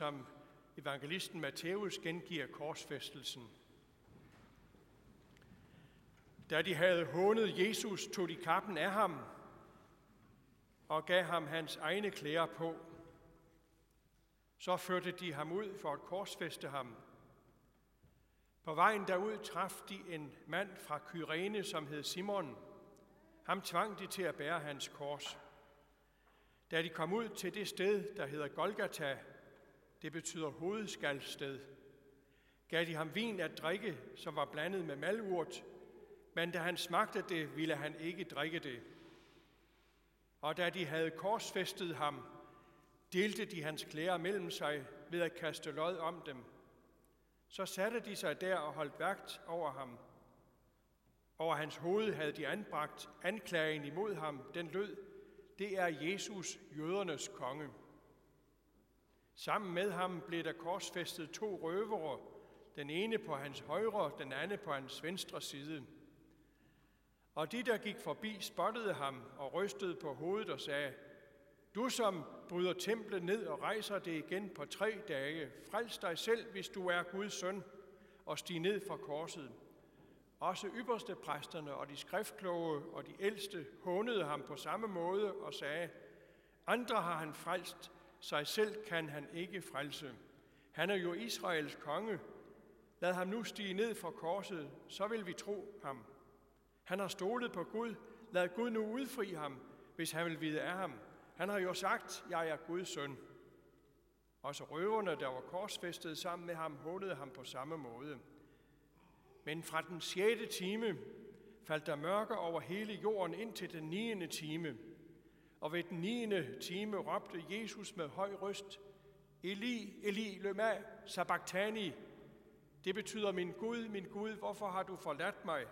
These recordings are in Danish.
som evangelisten Matthæus gengiver korsfæstelsen. Da de havde hånet Jesus, tog de kappen af ham og gav ham hans egne klæder på. Så førte de ham ud for at korsfeste ham. På vejen derud traf de en mand fra Kyrene, som hed Simon. Ham tvang de til at bære hans kors. Da de kom ud til det sted, der hedder Golgata, det betyder hovedskalsted, gav de ham vin at drikke, som var blandet med malurt, men da han smagte det, ville han ikke drikke det. Og da de havde korsfæstet ham, delte de hans klæder mellem sig ved at kaste lod om dem. Så satte de sig der og holdt vagt over ham. Over hans hoved havde de anbragt anklagen imod ham. Den lød, det er Jesus, jødernes konge. Sammen med ham blev der korsfæstet to røvere, den ene på hans højre, den anden på hans venstre side. Og de, der gik forbi, spottede ham og rystede på hovedet og sagde, du som bryder templet ned og rejser det igen på tre dage, frels dig selv, hvis du er Guds søn, og stig ned fra korset. Også ypperste præsterne og de skriftkloge og de ældste hånede ham på samme måde og sagde, andre har han frelst, sig selv kan han ikke frelse. Han er jo Israels konge. Lad ham nu stige ned fra korset, så vil vi tro ham. Han har stolet på Gud. Lad Gud nu udfri ham, hvis han vil vide af ham. Han har jo sagt, jeg er Guds søn. Også røverne, der var korsfæstet sammen med ham, hånede ham på samme måde. Men fra den sjette time faldt der mørke over hele jorden ind til den niende time. Og ved den 9. time råbte Jesus med høj røst, Eli, Eli, lema sabachthani. Det betyder, min Gud, min Gud, hvorfor har du forladt mig?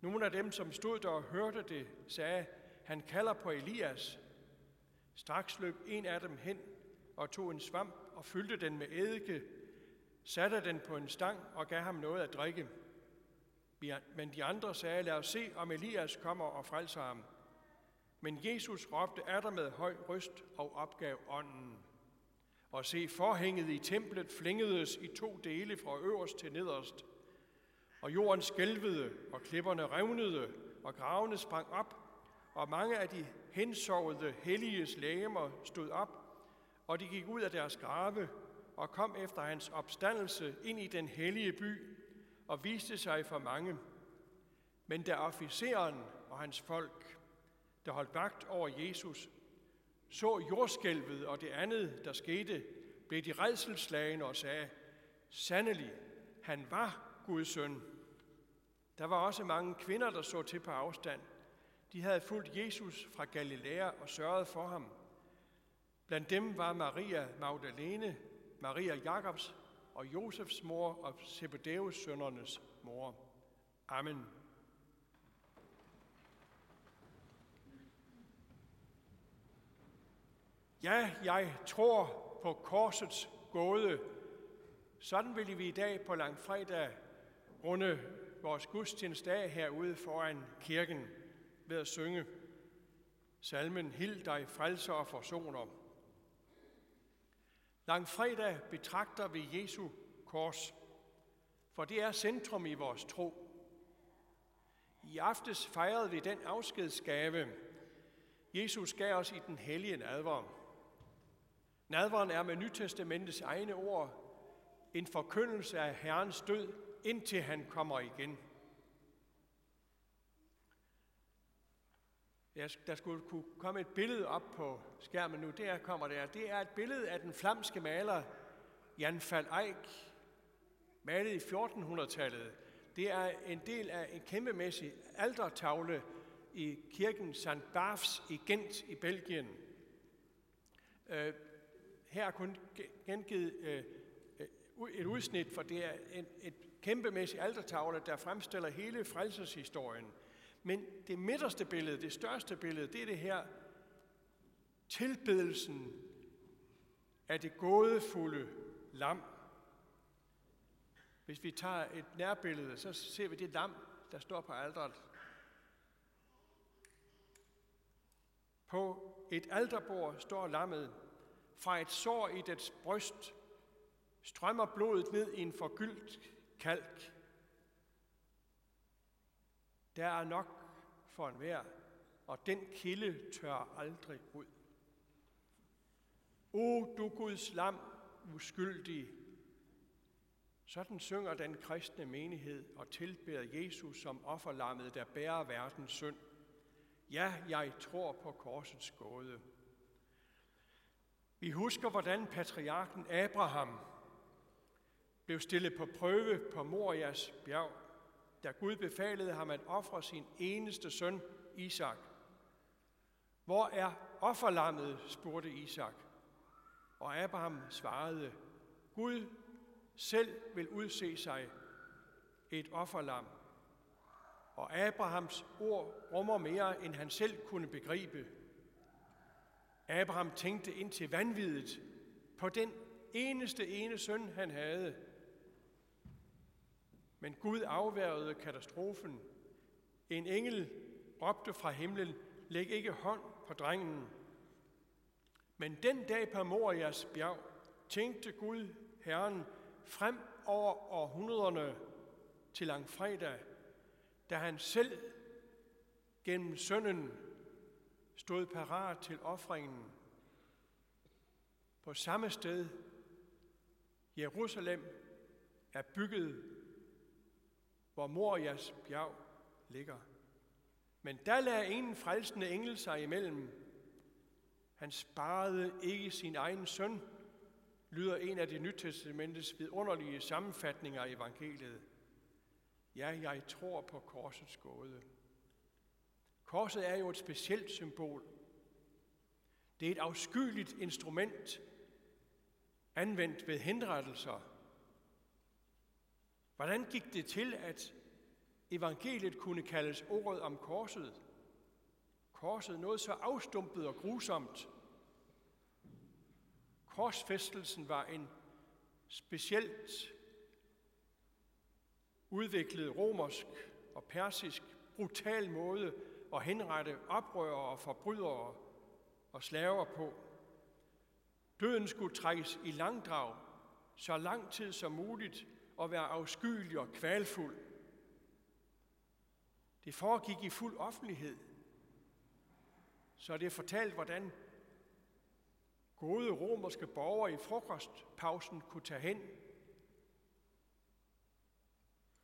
Nogle af dem, som stod der og hørte det, sagde, han kalder på Elias. Straks løb en af dem hen og tog en svamp og fyldte den med eddike, satte den på en stang og gav ham noget at drikke. Men de andre sagde, lad os se, om Elias kommer og frelser ham. Men Jesus råbte af med høj røst og opgav ånden. Og se, forhænget i templet flængedes i to dele fra øverst til nederst. Og jorden skælvede, og klipperne revnede, og gravene sprang op, og mange af de hensovede helliges lægemer stod op, og de gik ud af deres grave og kom efter hans opstandelse ind i den hellige by og viste sig for mange. Men da officeren og hans folk, der holdt vagt over Jesus, så jordskælvet og det andet, der skete, blev de redselslagende og sagde, sandelig, han var Guds søn. Der var også mange kvinder, der så til på afstand. De havde fulgt Jesus fra Galilea og sørget for ham. Blandt dem var Maria Magdalene, Maria Jakobs og Josefs mor og Zebedeus sønnernes mor. Amen. Ja, jeg tror på korsets gåde. Sådan vil vi i dag på langfredag runde vores gudstjenestedag herude foran kirken ved at synge salmen Hild dig, frelser og forsoner. Langfredag betragter vi Jesu kors, for det er centrum i vores tro. I aftes fejrede vi den afskedsgave, Jesus gav os i den hellige advarm. Nadveren er med Nytestamentets egne ord en forkyndelse af Herrens død, indtil han kommer igen. Der skulle kunne komme et billede op på skærmen nu. Der kommer der. Det er et billede af den flamske maler Jan van Eyck, malet i 1400-tallet. Det er en del af en kæmpemæssig aldertavle i kirken St. Barfs i Gent i Belgien. Øh, her er kun gengivet øh, øh, et udsnit, for det er en, et kæmpemæssigt altertavle, der fremstiller hele frelseshistorien. Men det midterste billede, det største billede, det er det her tilbedelsen af det gådefulde lam. Hvis vi tager et nærbillede, så ser vi det lam, der står på alderet. På et alterbord står lammet, fra et sår i dets bryst, strømmer blodet ned i en forgyldt kalk. Der er nok for enhver, og den kilde tør aldrig ud. O du Guds lam, uskyldig, sådan synger den kristne menighed og tilbeder Jesus som offerlammet, der bærer verdens synd. Ja, jeg tror på korsets gåde. Vi husker, hvordan patriarken Abraham blev stillet på prøve på Morias bjerg, da Gud befalede ham at ofre sin eneste søn, Isak. Hvor er offerlammet, spurgte Isak. Og Abraham svarede, Gud selv vil udse sig et offerlam. Og Abrahams ord rummer mere, end han selv kunne begribe. Abraham tænkte ind til vanvidet på den eneste ene søn, han havde. Men Gud afværgede katastrofen. En engel råbte fra himlen, læg ikke hånd på drengen. Men den dag på Morias bjerg tænkte Gud, Herren, frem over århundrederne til langfredag, da han selv gennem sønnen stod parat til offringen. På samme sted, Jerusalem er bygget, hvor Morias bjerg ligger. Men der lagde en frelsende engel sig imellem. Han sparede ikke sin egen søn, lyder en af det nytestamentets vidunderlige sammenfatninger af evangeliet. Ja, jeg tror på korsets gåde. Korset er jo et specielt symbol. Det er et afskyeligt instrument, anvendt ved henrettelser. Hvordan gik det til, at evangeliet kunne kaldes ordet om korset? Korset noget så afstumpet og grusomt, Korsfæstelsen var en specielt udviklet romersk og persisk brutal måde og henrette oprørere og forbrydere og slaver på. Døden skulle trækkes i langdrag, så lang tid som muligt, og være afskyelig og kvalfuld. Det foregik i fuld offentlighed, så det er fortalt, hvordan gode romerske borgere i frokostpausen kunne tage hen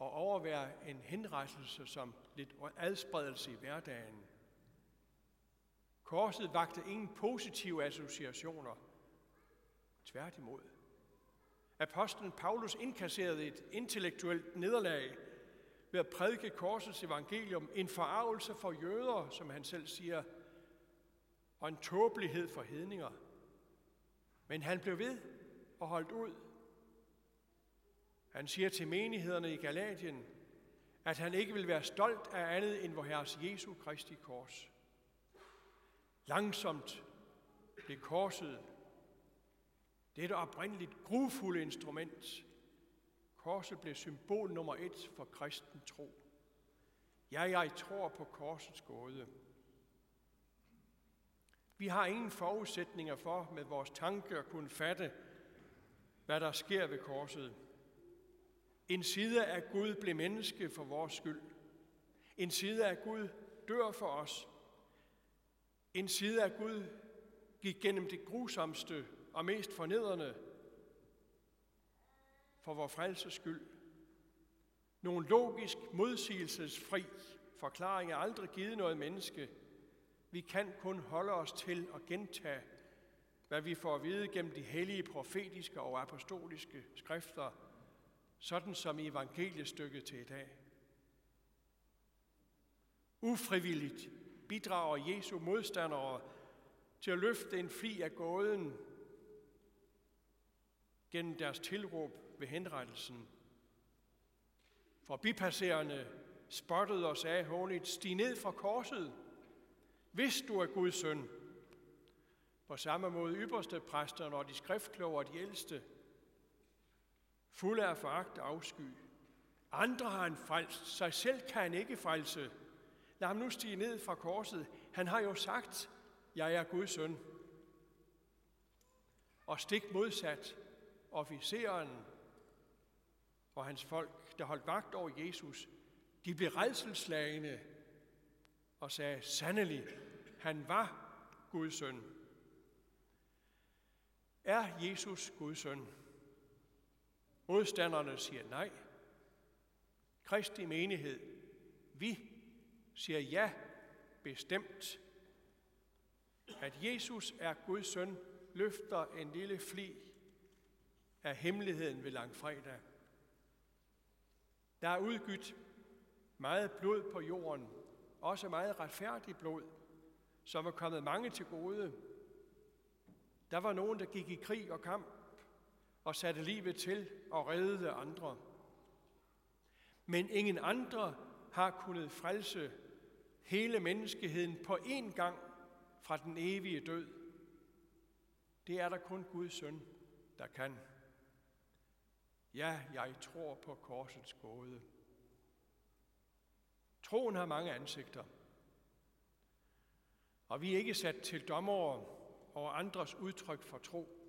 og overvære en henrettelse som lidt adspredelse i hverdagen. Korset vagte ingen positive associationer. Tværtimod. Apostlen Paulus indkasserede et intellektuelt nederlag ved at prædike korsets evangelium, en forarvelse for jøder, som han selv siger, og en tåbelighed for hedninger – men han blev ved og holdt ud. Han siger til menighederne i Galatien, at han ikke vil være stolt af andet end vor Herres Jesu Kristi kors. Langsomt blev korset dette oprindeligt grufulde instrument. Korset blev symbol nummer et for kristen tro. Ja, jeg tror på korsets gåde. Vi har ingen forudsætninger for med vores tanke at kunne fatte, hvad der sker ved korset. En side af Gud blev menneske for vores skyld. En side af Gud dør for os. En side af Gud gik gennem det grusomste og mest fornedrende for vores frelses skyld. Nogle logisk modsigelsesfri forklaring er aldrig givet noget menneske – vi kan kun holde os til at gentage, hvad vi får at vide gennem de hellige profetiske og apostoliske skrifter, sådan som i evangeliestykket til i dag. Ufrivilligt bidrager Jesu modstandere til at løfte en fli af gåden gennem deres tilråb ved henrettelsen. Forbipasserende spottede og sagde hånligt, stig ned fra korset, hvis du er Guds søn. På samme måde ypperste præsterne og de skriftkloge og de ældste, fulde af foragt og afsky. Andre har han frelst, sig selv kan han ikke frelse. Lad ham nu stige ned fra korset. Han har jo sagt, jeg er Guds søn. Og stik modsat officeren og hans folk, der holdt vagt over Jesus, de blev redselslagende og sagde, sandelig, han var Guds søn. Er Jesus Guds søn? Modstanderne siger nej. Kristi menighed, vi siger ja, bestemt. At Jesus er Guds søn, løfter en lille fli af hemmeligheden ved langfredag. Der er udgydt meget blod på jorden, også meget retfærdigt blod, som er kommet mange til gode. Der var nogen, der gik i krig og kamp og satte livet til og reddede andre. Men ingen andre har kunnet frelse hele menneskeheden på én gang fra den evige død. Det er der kun Guds søn, der kan. Ja, jeg tror på korsets gåde. Troen har mange ansigter. Og vi er ikke sat til dommer over andres udtryk for tro.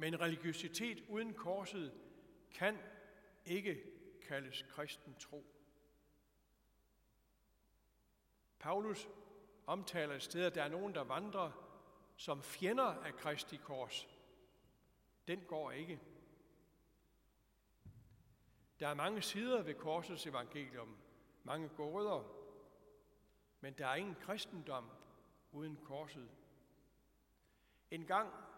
Men religiøsitet uden korset kan ikke kaldes kristen tro. Paulus omtaler et sted, at der er nogen, der vandrer som fjender af Kristi kors. Den går ikke. Der er mange sider ved korsets evangelium, mange gåder, men der er ingen kristendom uden korset. En gang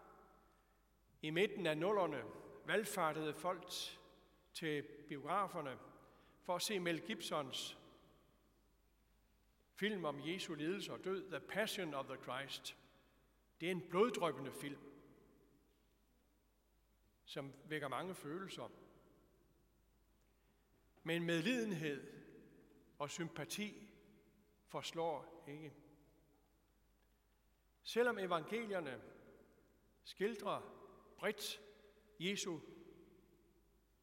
i midten af nullerne valgfartede folk til biograferne for at se Mel Gibsons film om Jesu lidelse og død, The Passion of the Christ. Det er en bloddrøbende film, som vækker mange følelser. Men medlidenhed og sympati forslår ikke. Selvom evangelierne skildrer bredt Jesu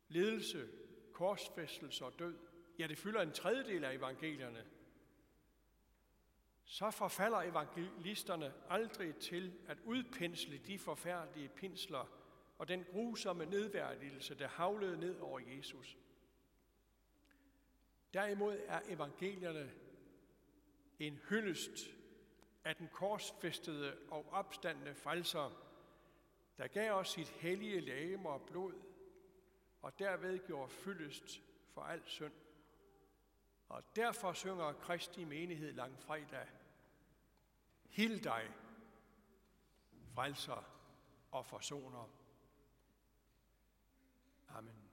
ledelse, korsfæstelse og død, ja, det fylder en tredjedel af evangelierne, så forfalder evangelisterne aldrig til at udpensle de forfærdelige pinsler og den grusomme nedværdigelse, der havlede ned over Jesus. Derimod er evangelierne en hyldest af den korsfæstede og opstandende frelser, der gav os sit hellige lægeme og blod, og derved gjorde fyldest for al synd. Og derfor synger Kristi menighed langfredag, Hild dig, frelser og forsoner. Amen.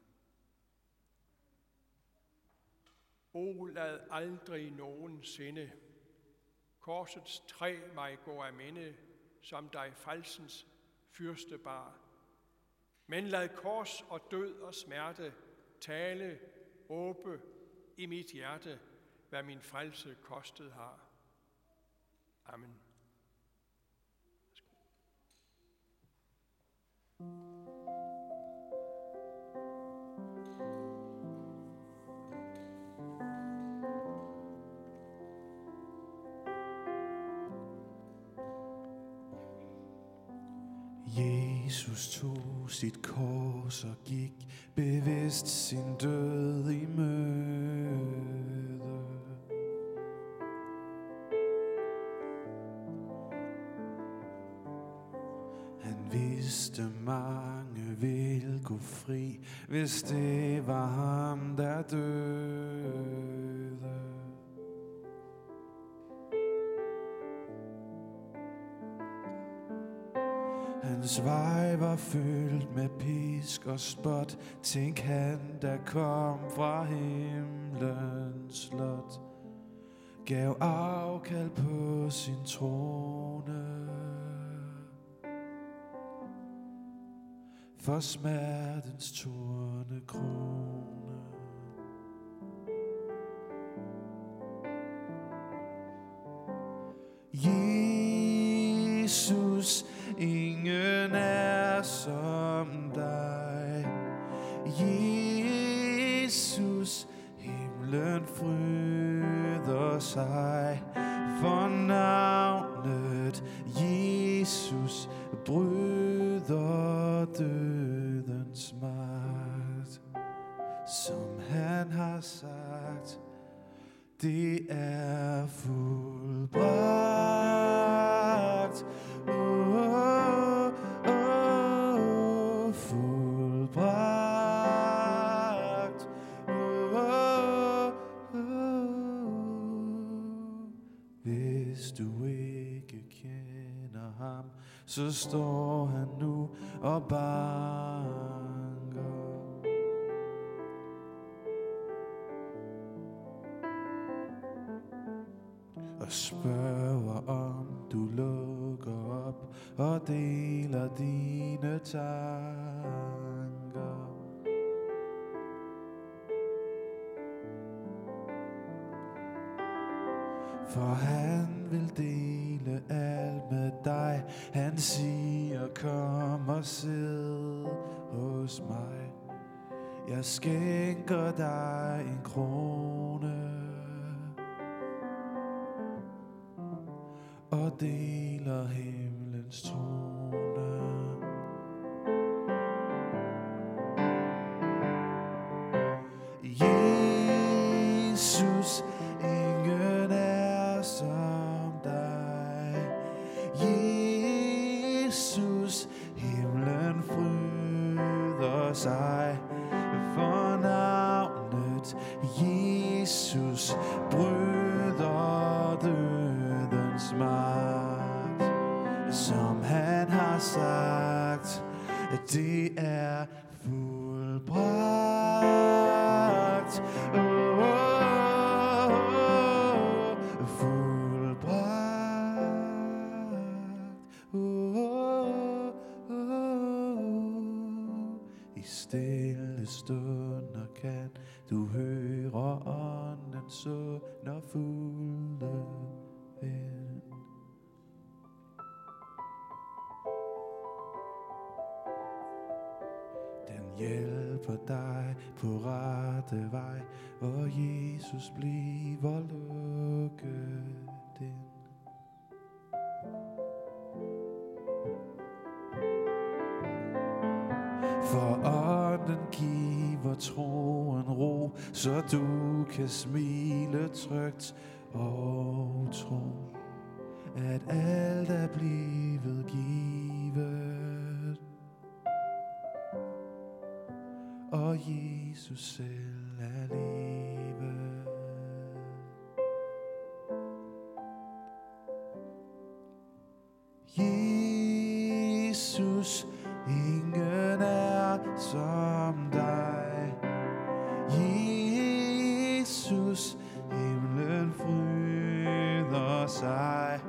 O lad aldrig nogensinde korsets træ mig gå af minde, som dig falsens fyrste bar. Men lad kors og død og smerte tale, åbe i mit hjerte, hvad min frelse kostet har. Amen. Jesus tog sit kors og gik bevidst sin død i møde. Han vidste mange vil gå fri, hvis det var ham, der døde. Hans vej var fyldt med pisk og spot. Tænk han, der kom fra himlens slot Gav afkald på sin trone. For smertens torne krone. Ingen er som dig, Jesus. Himlen fryder sig så står han nu og banker. og spørger om du lukker op og deler dine tanker. For han vil dele alt med dig. Han siger, kom og sid hos mig. Jeg skænker dig en krone. og deler himlens trone. Som han har sagt, det er fuldbragt. Oh, oh, oh, fuldbragt. Oh, oh, oh. I stille stunder kan du høre ånden så når fulde vind. Hjælper dig på rette vej, hvor Jesus bliver lukket ind. For ånden giver troen ro, så du kan smile trygt og tro, at alt er blevet givet. Jesus selv er livet. Jesus, ingen er som dig. Jesus, himlen fryder sig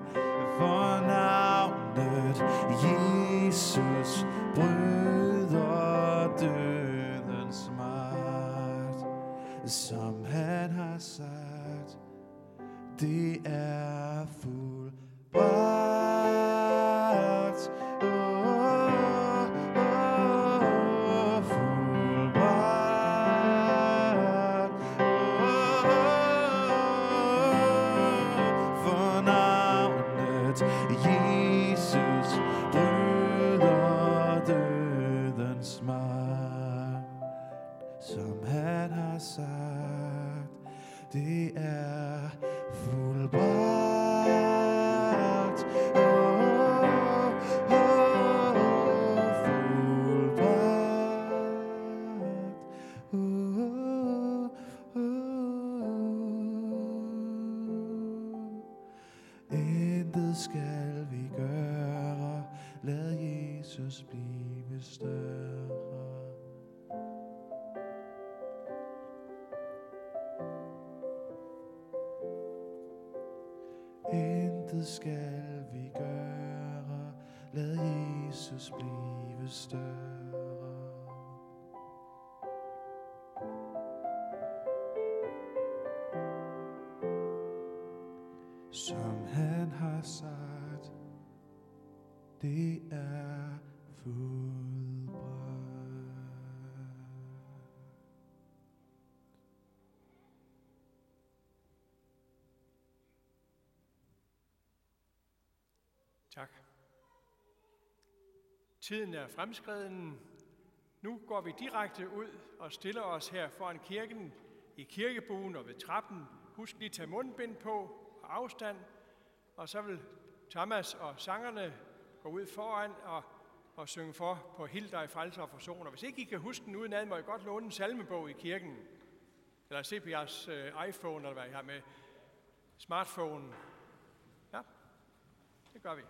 Intet skal vi gøre, lad Jesus blive større. Tak. Tiden er fremskreden. Nu går vi direkte ud og stiller os her foran kirken i kirkebuen og ved trappen. Husk lige at tage mundbind på og afstand. Og så vil Thomas og sangerne gå ud foran og, og synge for på Hild dig frelser og forsoner. Hvis ikke I kan huske den udenad, må I godt låne en salmebog i kirken. Eller se på jeres øh, iPhone, eller hvad I har med. Smartphone. Ja, det gør vi.